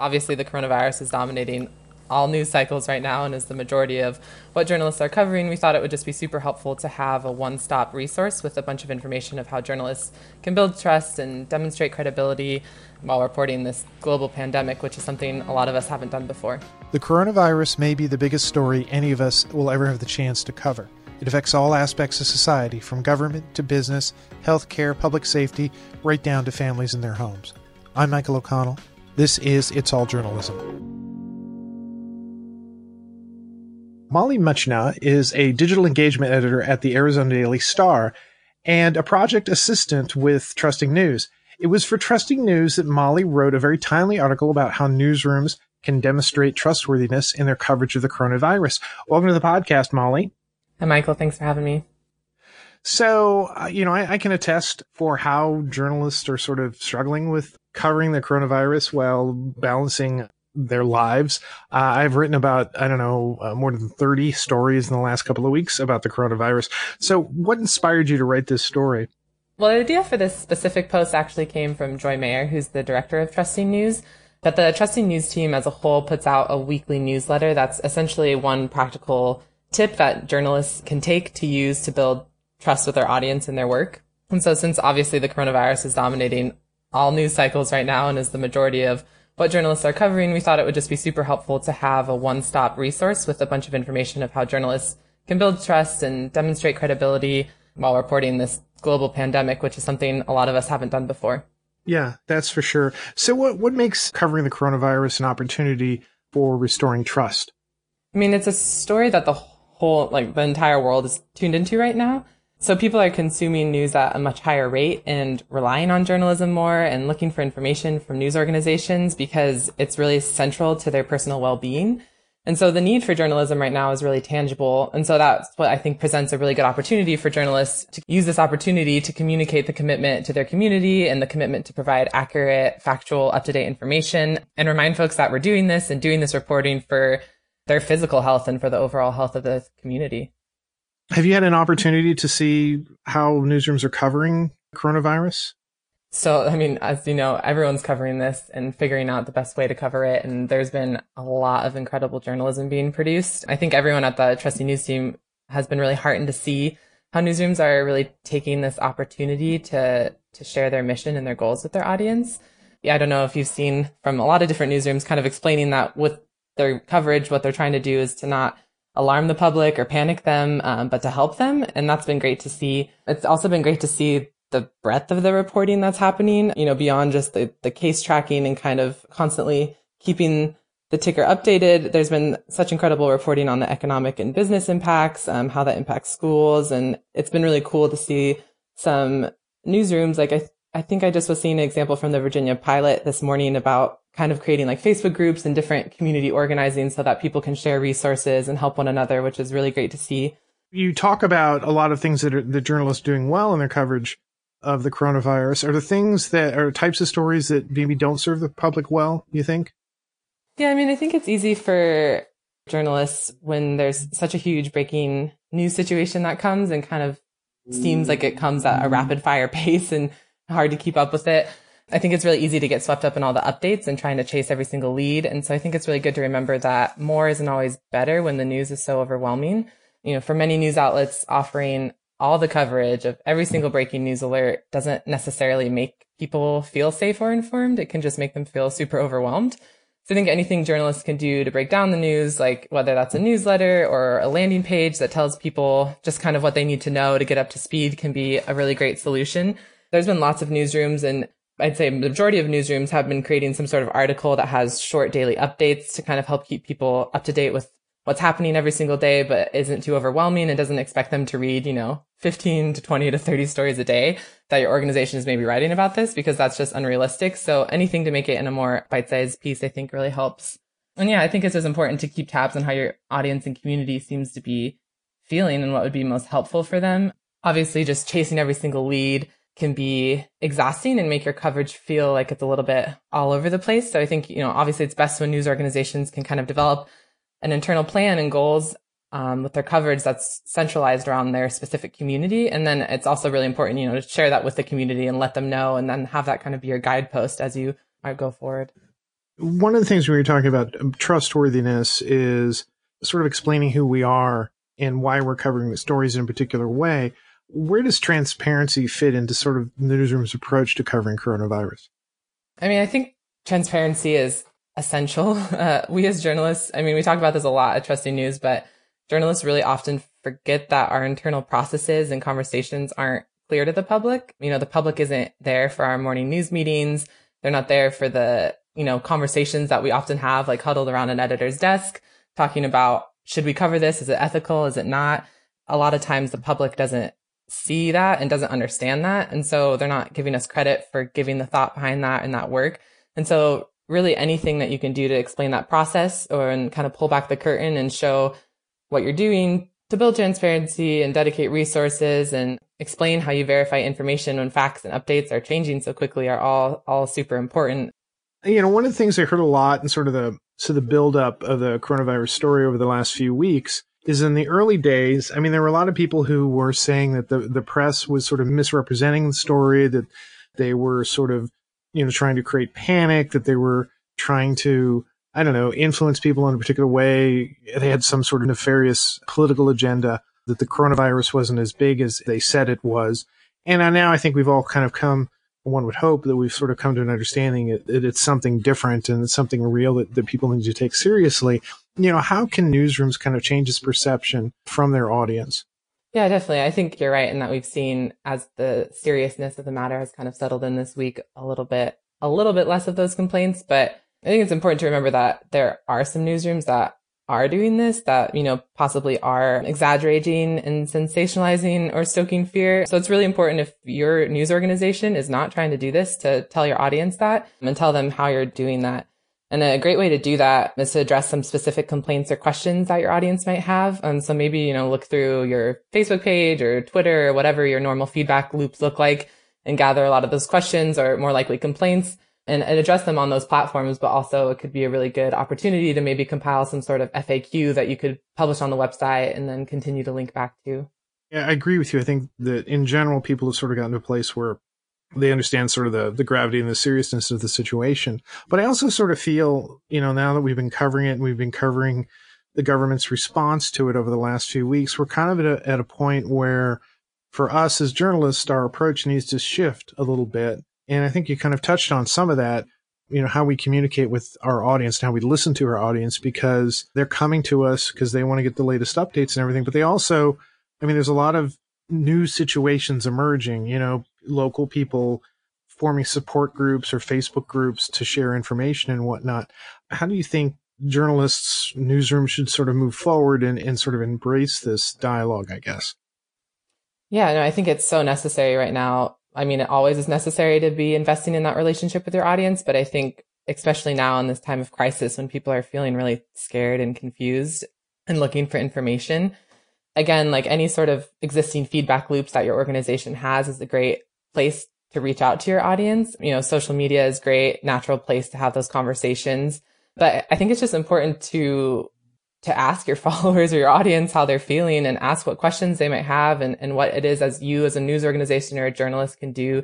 Obviously, the coronavirus is dominating all news cycles right now and is the majority of what journalists are covering, we thought it would just be super helpful to have a one stop resource with a bunch of information of how journalists can build trust and demonstrate credibility while reporting this global pandemic, which is something a lot of us haven't done before. The coronavirus may be the biggest story any of us will ever have the chance to cover. It affects all aspects of society, from government to business, healthcare, public safety, right down to families in their homes. I'm Michael O'Connell. This is It's All Journalism. Mollie Muchna is a digital engagement editor at the Arizona Daily Star and a project assistant with Trusting News. It was for Trusting News that Mollie wrote a very timely article about how newsrooms can demonstrate trustworthiness in their coverage of the coronavirus. Welcome to the podcast, Mollie. Hi, Michael. Thanks for having me. So, uh, you know, I, I, can attest for how journalists are sort of struggling with covering the coronavirus while balancing their lives. Uh, I've written about, I don't know, uh, more than 30 stories in the last couple of weeks about the coronavirus. So, what inspired you to write this story? Well, the idea for this specific post actually came from Joy Mayer, who's the director of Trusting News. But the Trusting News team as a whole puts out a weekly newsletter that's essentially one practical tip that journalists can take to use to build trust with their audience in their work. And so, since obviously the coronavirus is dominating all news cycles right now and is the majority of what journalists are covering, we thought it would just be super helpful to have a one-stop resource with a bunch of information of how journalists can build trust and demonstrate credibility while reporting this global pandemic, which is something a lot of us haven't done before. Yeah, that's for sure. So what, what makes covering the coronavirus an opportunity for restoring trust? I mean, it's a story that the whole, like the entire world is tuned into right now. So people are consuming news at a much higher rate and relying on journalism more and looking for information from news organizations because it's really central to their personal well-being. And so the need for journalism right now is really tangible. And so that's what I think presents a really good opportunity for journalists to use this opportunity to communicate the commitment to their community and the commitment to provide accurate, factual, up-to-date information and remind folks that we're doing this and doing this reporting for their physical health and for the overall health of the community. Have you had an opportunity to see how newsrooms are covering coronavirus? So, I mean, as you know, everyone's covering this and figuring out the best way to cover it. And there's been a lot of incredible journalism being produced. I think everyone at the Trusting News team has been really heartened to see how newsrooms are really taking this opportunity to, to share their mission and their goals with their audience. Yeah, I don't know if you've seen from a lot of different newsrooms kind of explaining that with their coverage, what they're trying to do is to not alarm the public or panic them, um, but to help them. And that's been great to see. It's also been great to see the breadth of the reporting that's happening, you know, beyond just the, the case tracking and kind of constantly keeping the ticker updated. There's been such incredible reporting on the economic and business impacts, um, how that impacts schools. And it's been really cool to see some newsrooms. Like I, I think I just was seeing an example from the Virginian-Pilot this morning about kind of creating like Facebook groups and different community organizing so that people can share resources and help one another, which is really great to see. You talk about a lot of things that are, the journalists doing well in their coverage of the coronavirus. Are the things that are types of stories that maybe don't serve the public well, you think? Yeah, I mean, I think it's easy for journalists when there's such a huge breaking news situation that comes and kind of seems like it comes at a rapid fire pace and hard to keep up with it. I think it's really easy to get swept up in all the updates and trying to chase every single lead. And so I think it's really good to remember that more isn't always better when the news is so overwhelming. You know, for many news outlets offering all the coverage of every single breaking news alert doesn't necessarily make people feel safe or informed. It can just make them feel super overwhelmed. So I think anything journalists can do to break down the news, like whether that's a newsletter or a landing page that tells people just kind of what they need to know to get up to speed can be a really great solution. There's been lots of newsrooms and I'd say the majority of newsrooms have been creating some sort of article that has short daily updates to kind of help keep people up to date with what's happening every single day, but isn't too overwhelming and doesn't expect them to read, you know, 15 to 20 to 30 stories a day that your organization is maybe writing about this because that's just unrealistic. So anything to make it in a more bite-sized piece, I think really helps. And yeah, I think it's as important to keep tabs on how your audience and community seems to be feeling and what would be most helpful for them. Obviously, just chasing every single lead can be exhausting and make your coverage feel like it's a little bit all over the place. So I think, you know, obviously it's best when news organizations can kind of develop an internal plan and goals um, with their coverage that's centralized around their specific community. And then it's also really important, you know, to share that with the community and let them know and then have that kind of be your guidepost as you go forward. One of the things we were talking about trustworthiness is sort of explaining who we are and why we're covering the stories in a particular way. Where does transparency fit into sort of the newsroom's approach to covering coronavirus? I mean, I think transparency is essential. Uh, we as journalists, I mean, we talk about this a lot at Trusting News, but journalists really often forget that our internal processes and conversations aren't clear to the public. You know, the public isn't there for our morning news meetings. They're not there for the, you know, conversations that we often have, like huddled around an editor's desk, talking about should we cover this? Is it ethical? Is it not? A lot of times the public doesn't see that and doesn't understand that. And so they're not giving us credit for giving the thought behind that and that work. And so really anything that you can do to explain that process or and kind of pull back the curtain and show what you're doing to build transparency and dedicate resources and explain how you verify information when facts and updates are changing so quickly are all all super important. You know, one of the things I heard a lot in sort of the so the buildup of the coronavirus story over the last few weeks is in the early days. I mean, there were a lot of people who were saying that the the press was sort of misrepresenting the story, that they were sort of you know trying to create panic, that they were trying to I don't know, influence people in a particular way. They had some sort of nefarious political agenda that the coronavirus wasn't as big as they said it was. And now I think we've all kind of come, one would hope that we've sort of come to an understanding that it's something different and it's something real that, that people need to take seriously. You know, how can newsrooms kind of change its perception from their audience? Yeah, definitely. I think you're right in that we've seen as the seriousness of the matter has kind of settled in this week a little bit, a little bit less of those complaints, but I think it's important to remember that there are some newsrooms that are doing this that, you know, possibly are exaggerating and sensationalizing or stoking fear. So it's really important if your news organization is not trying to do this to tell your audience that and tell them how you're doing that. And a great way to do that is to address some specific complaints or questions that your audience might have. And so maybe, you know, look through your Facebook page or Twitter or whatever your normal feedback loops look like and gather a lot of those questions or more likely complaints and, and address them on those platforms, but also it could be a really good opportunity to maybe compile some sort of FAQ that you could publish on the website and then continue to link back to. Yeah, I agree with you. I think that in general, people have sort of gotten to a place where they understand sort of the, the gravity and the seriousness of the situation. But I also sort of feel, you know, now that we've been covering it and we've been covering the government's response to it over the last few weeks, we're kind of at a, at a point where for us as journalists, our approach needs to shift a little bit and I think you kind of touched on some of that, you know, how we communicate with our audience and how we listen to our audience because they're coming to us because they want to get the latest updates and everything. But they also, I mean, there's a lot of new situations emerging, you know, local people forming support groups or Facebook groups to share information and whatnot. How do you think journalists, newsrooms should sort of move forward and, and sort of embrace this dialogue, I guess? Yeah, no, I think it's so necessary right now I mean, it always is necessary to be investing in that relationship with your audience, but I think especially now in this time of crisis when people are feeling really scared and confused and looking for information, again, like any sort of existing feedback loops that your organization has is a great place to reach out to your audience. You know, social media is great, natural place to have those conversations. But I think it's just important to to ask your followers or your audience how they're feeling and ask what questions they might have and, and what it is as you as a news organization or a journalist can do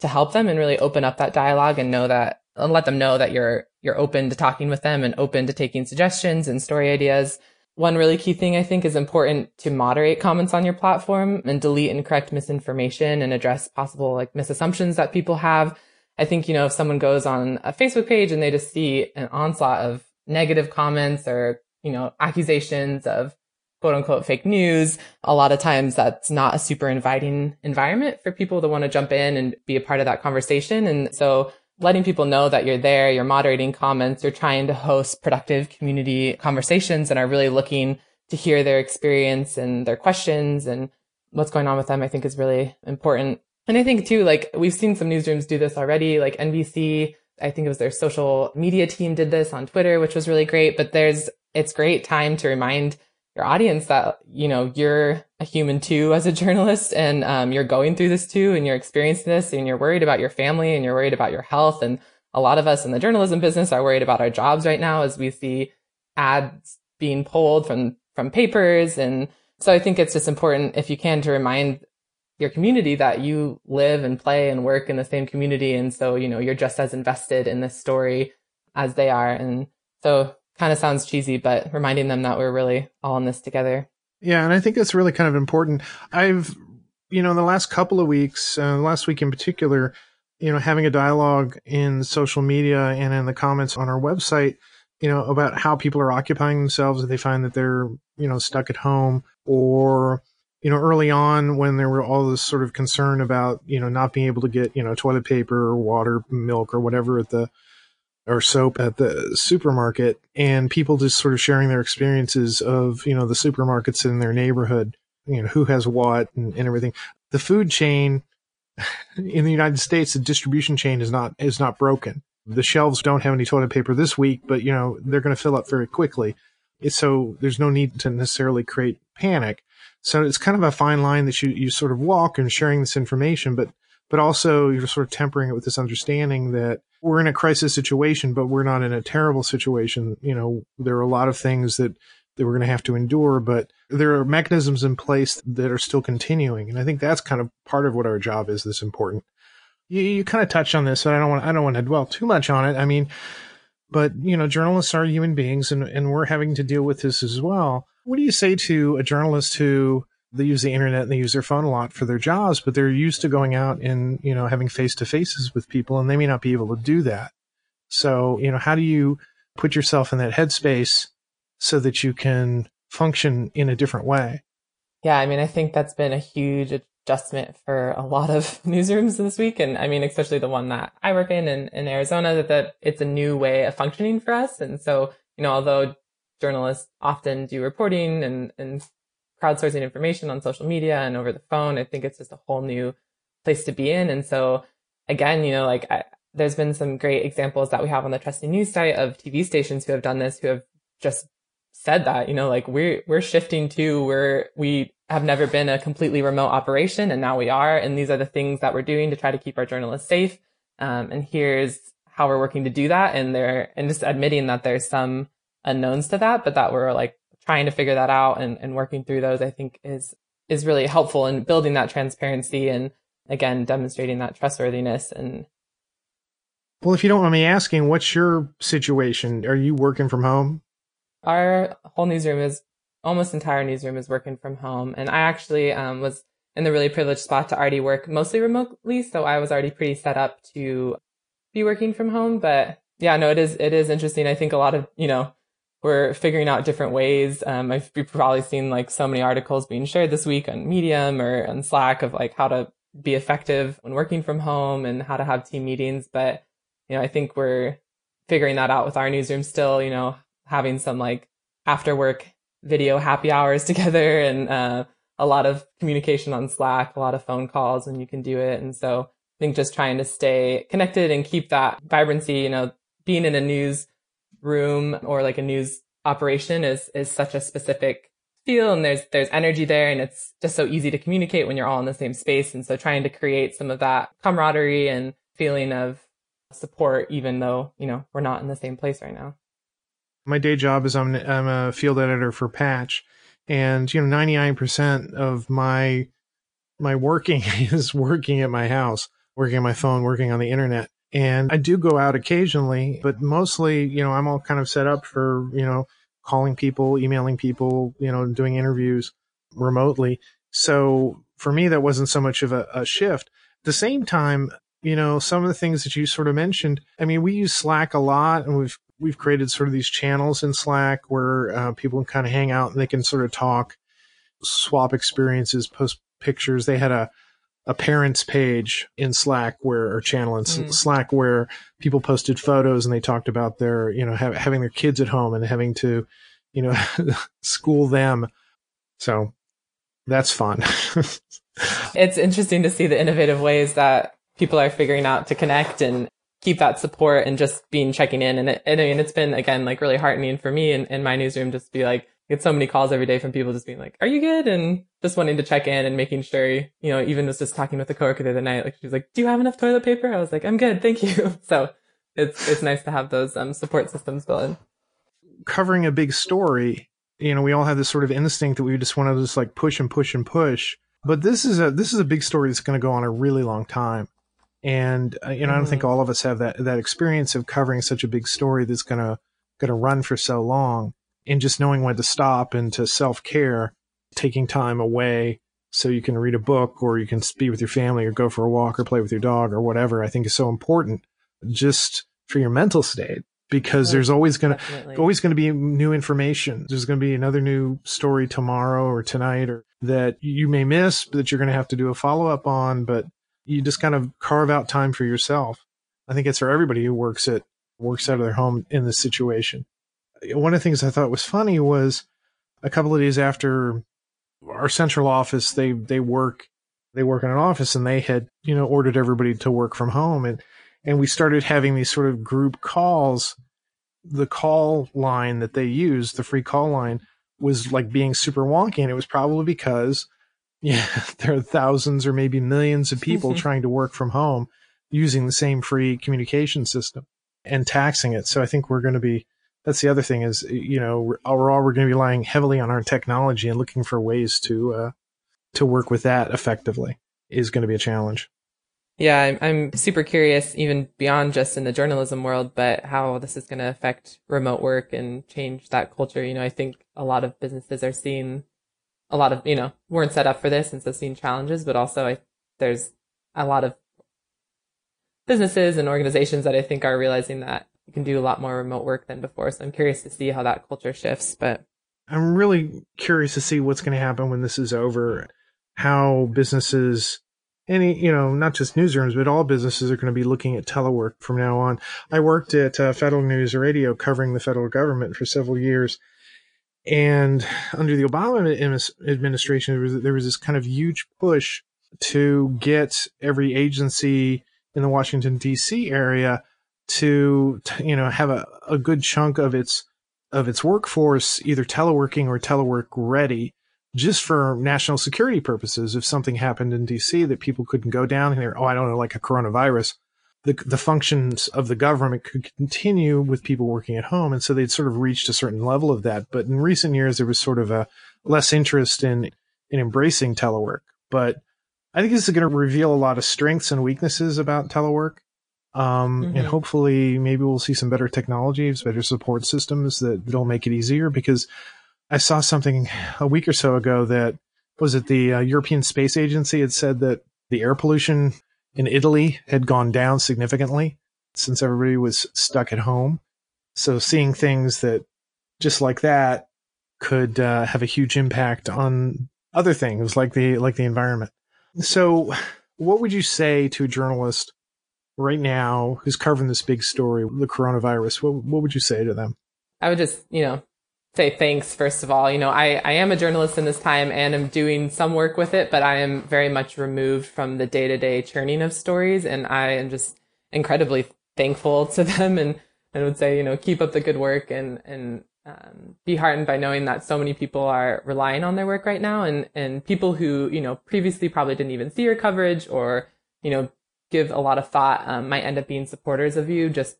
to help them and really open up that dialogue and know that and let them know that you're you're open to talking with them and open to taking suggestions and story ideas. One really key thing I think is important to moderate comments on your platform and delete and correct misinformation and address possible like misassumptions that people have. I think, you know, if someone goes on a Facebook page and they just see an onslaught of negative comments or you know, accusations of quote unquote fake news. A lot of times that's not a super inviting environment for people to want to jump in and be a part of that conversation. And so letting people know that you're there, you're moderating comments, you're trying to host productive community conversations and are really looking to hear their experience and their questions and what's going on with them, I think is really important. And I think too, like we've seen some newsrooms do this already, like NBC, I think it was their social media team did this on Twitter, which was really great. But there's it's great time to remind your audience that, you know, you're a human too as a journalist and um, you're going through this too and you're experiencing this and you're worried about your family and you're worried about your health. And a lot of us in the journalism business are worried about our jobs right now as we see ads being pulled from, from papers. And so I think it's just important if you can to remind your community that you live and play and work in the same community. And so, you know, you're just as invested in this story as they are. And so kind of sounds cheesy, but reminding them that we're really all in this together. Yeah. And I think that's really kind of important. I've, you know, in the last couple of weeks, uh, last week in particular, you know, having a dialogue in social media and in the comments on our website, you know, about how people are occupying themselves. If they find that they're, you know, stuck at home or, you know, early on when there were all this sort of concern about, you know, not being able to get, you know, toilet paper or water, milk or whatever at the, or soap at the supermarket and people just sort of sharing their experiences of, you know, the supermarkets in their neighborhood, you know, who has what and, and everything. The food chain in the United States, the distribution chain is not, is not broken. The shelves don't have any toilet paper this week, but, you know, they're going to fill up very quickly. So there's no need to necessarily create panic so it's kind of a fine line that you, you sort of walk and sharing this information, but, but also you're sort of tempering it with this understanding that we're in a crisis situation, but we're not in a terrible situation. You know, there are a lot of things that, that we're going to have to endure, but there are mechanisms in place that are still continuing. And I think that's kind of part of what our job is that's important. You, you kind of touched on this, so I don't want, I don't want to dwell too much on it. I mean, but you know, journalists are human beings and, and we're having to deal with this as well. What do you say to a journalist who they use the internet and they use their phone a lot for their jobs, but they're used to going out and, you know, having face to faces with people and they may not be able to do that. So, you know, how do you put yourself in that headspace so that you can function in a different way? Yeah. I mean, I think that's been a huge adjustment for a lot of newsrooms this week. And I mean, especially the one that I work in in, in Arizona, that, that it's a new way of functioning for us. And so, you know, although journalists often do reporting and, and crowdsourcing information on social media and over the phone. I think it's just a whole new place to be in. And so again, you know, like I, there's been some great examples that we have on the trusting news site of TV stations who have done this, who have just said that, you know, like we're, we're shifting to where we have never been a completely remote operation and now we are. And these are the things that we're doing to try to keep our journalists safe. Um, and here's how we're working to do that. And they're, and just admitting that there's some unknowns to that, but that we're like trying to figure that out and, and working through those, I think is, is really helpful in building that transparency and again, demonstrating that trustworthiness and. Well, if you don't mind me asking, what's your situation? Are you working from home? Our whole newsroom is almost entire newsroom is working from home. And I actually, um, was in the really privileged spot to already work mostly remotely. So I was already pretty set up to be working from home. But yeah, no, it is, it is interesting. I think a lot of, you know, we're figuring out different ways. Um, I've probably seen like so many articles being shared this week on Medium or on Slack of like how to be effective when working from home and how to have team meetings. But, you know, I think we're figuring that out with our newsroom still, you know, having some like after work video happy hours together and, uh, a lot of communication on Slack, a lot of phone calls and you can do it. And so I think just trying to stay connected and keep that vibrancy, you know, being in a news room or like a news operation is is such a specific feel and there's there's energy there and it's just so easy to communicate when you're all in the same space. And so trying to create some of that camaraderie and feeling of support even though you know we're not in the same place right now. My day job is i'm i'm a field editor for patch and you know 99% of my my working is working at my house working on my phone working on the internet and I do go out occasionally, but mostly, you know, I'm all kind of set up for, you know, calling people, emailing people, you know, doing interviews remotely. So for me, that wasn't so much of a, a shift. At the same time, you know, some of the things that you sort of mentioned, I mean, we use Slack a lot and we've, we've created sort of these channels in Slack where uh, people can kind of hang out and they can sort of talk, swap experiences, post pictures. They had a, a parents page in Slack where, or channel in mm. Slack where people posted photos and they talked about their, you know, ha- having their kids at home and having to, you know, school them. So that's fun. it's interesting to see the innovative ways that people are figuring out to connect and keep that support and just being checking in. And, it, and I mean, it's been again, like really heartening for me in, in my newsroom just to be like, get so many calls every day from people just being like, are you good? And just wanting to check in and making sure, you know, even was just talking with a coworker the other night, like she's like, do you have enough toilet paper? I was like, I'm good. Thank you. So it's, it's nice to have those um, support systems built in. Covering a big story, you know, we all have this sort of instinct that we just want to just like push and push and push. But this is a, this is a big story that's going to go on a really long time. And uh, you know, I don't think Mhm. all of us have that that experience of covering such a big story that's gonna gonna run for so long, and just knowing when to stop and to self care, taking time away so you can read a book or you can be with your family or go for a walk or play with your dog or whatever. I think is so important just for your mental state because Oh, there's always gonna always going to be new information. There's going to be another new story tomorrow or tonight or that you may miss that you're going to have to do a follow up on, but you just kind of carve out time for yourself. I think it's for everybody who works at works out of their home in this situation. One of the things I thought was funny was a couple of days after our central office, they they work they work in an office and they had you know ordered everybody to work from home and and we started having these sort of group calls the call line that they used, the free call line, was like being super wonky. And it was probably because, yeah, there are thousands or maybe millions of people trying to work from home using the same free communication system and taxing it. So I think we're going to be, that's the other thing is, you know, we're, overall, we're going to be relying heavily on our technology and looking for ways to, uh, to work with that effectively is going to be a challenge. Yeah, I'm, I'm super curious, even beyond just in the journalism world, but how this is going to affect remote work and change that culture. You know, I think a lot of businesses are seeing a lot of, you know, weren't set up for this and so seeing challenges, but also I, there's a lot of businesses and organizations that I think are realizing that you can do a lot more remote work than before. So I'm curious to see how that culture shifts, but I'm really curious to see what's going to happen when this is over, how businesses, any, you know, not just newsrooms, but all businesses are going to be looking at telework from now on. I worked at uh, Federal News Radio covering the federal government for several years. And under the Obama administration, there was, there was this kind of huge push to get every agency in the Washington, D.C. area to, you know, have a, a good chunk of its of its workforce either teleworking or telework ready just for national security purposes. If something happened in DC that people couldn't go down here, oh, I don't know, like a coronavirus, the, the functions of the government could continue with people working at home. And so they'd sort of reached a certain level of that. But in recent years, there was sort of a less interest in, in embracing telework. But I think this is going to reveal a lot of strengths and weaknesses about telework. Um, Mhm. and hopefully maybe we'll see some better technologies, better support systems that, that'll make it easier because I saw something a week or so ago that was it the uh, European Space Agency had said that the air pollution in Italy had gone down significantly since everybody was stuck at home. So seeing things that just like that could uh, have a huge impact on other things like the like the environment. So what would you say to a journalist right now who's covering this big story, the coronavirus? What what would you say to them? I would just, you know, say thanks first of all. You know, I, I am a journalist in this time and I'm doing some work with it, but I am very much removed from the day to day churning of stories and I am just incredibly thankful to them and, and would say, you know, keep up the good work and, and um, be heartened by knowing that so many people are relying on their work right now and, and people who, you know, previously probably didn't even see your coverage or, you know, give a lot of thought um, might end up being supporters of you just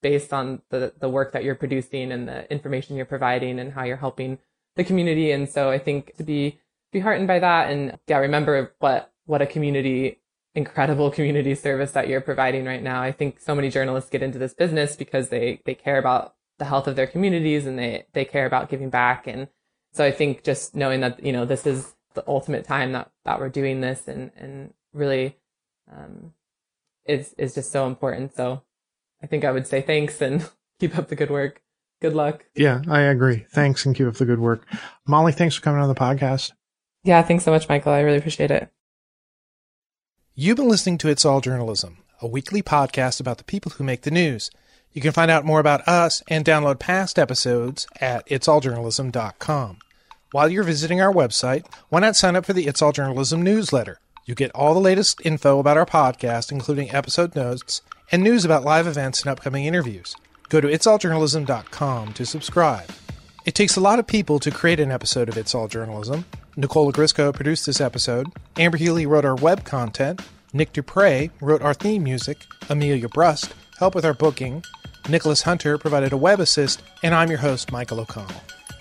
based on the, the work that you're producing and the information you're providing and how you're helping the community. And so I think to be, be heartened by that and yeah, remember what, what a community, incredible community service that you're providing right now. I think so many journalists get into this business because they, they care about the health of their communities and they, they care about giving back. And so I think just knowing that, you know, this is the ultimate time that, that we're doing this and, and really, um, is, is just so important. So I think I would say thanks and keep up the good work. Good luck. Yeah, I agree. Thanks and keep up the good work. Mollie, thanks for coming on the podcast. Yeah, thanks so much, Michael. I really appreciate it. You've been listening to It's All Journalism, a weekly podcast about the people who make the news. You can find out more about us and download past episodes at itsalljournalism.com. While you're visiting our website, why not sign up for the It's All Journalism newsletter? You get all the latest info about our podcast, including episode notes and news about live events and upcoming interviews. Go to itsalljournalism.com to subscribe. It takes a lot of people to create an episode of It's All Journalism. Nicola Grisco produced this episode. Amber Healy wrote our web content. Nick Dupre wrote our theme music. Amelia Brust helped with our booking. Nicholas Hunter provided a web assist. And I'm your host, Michael O'Connell.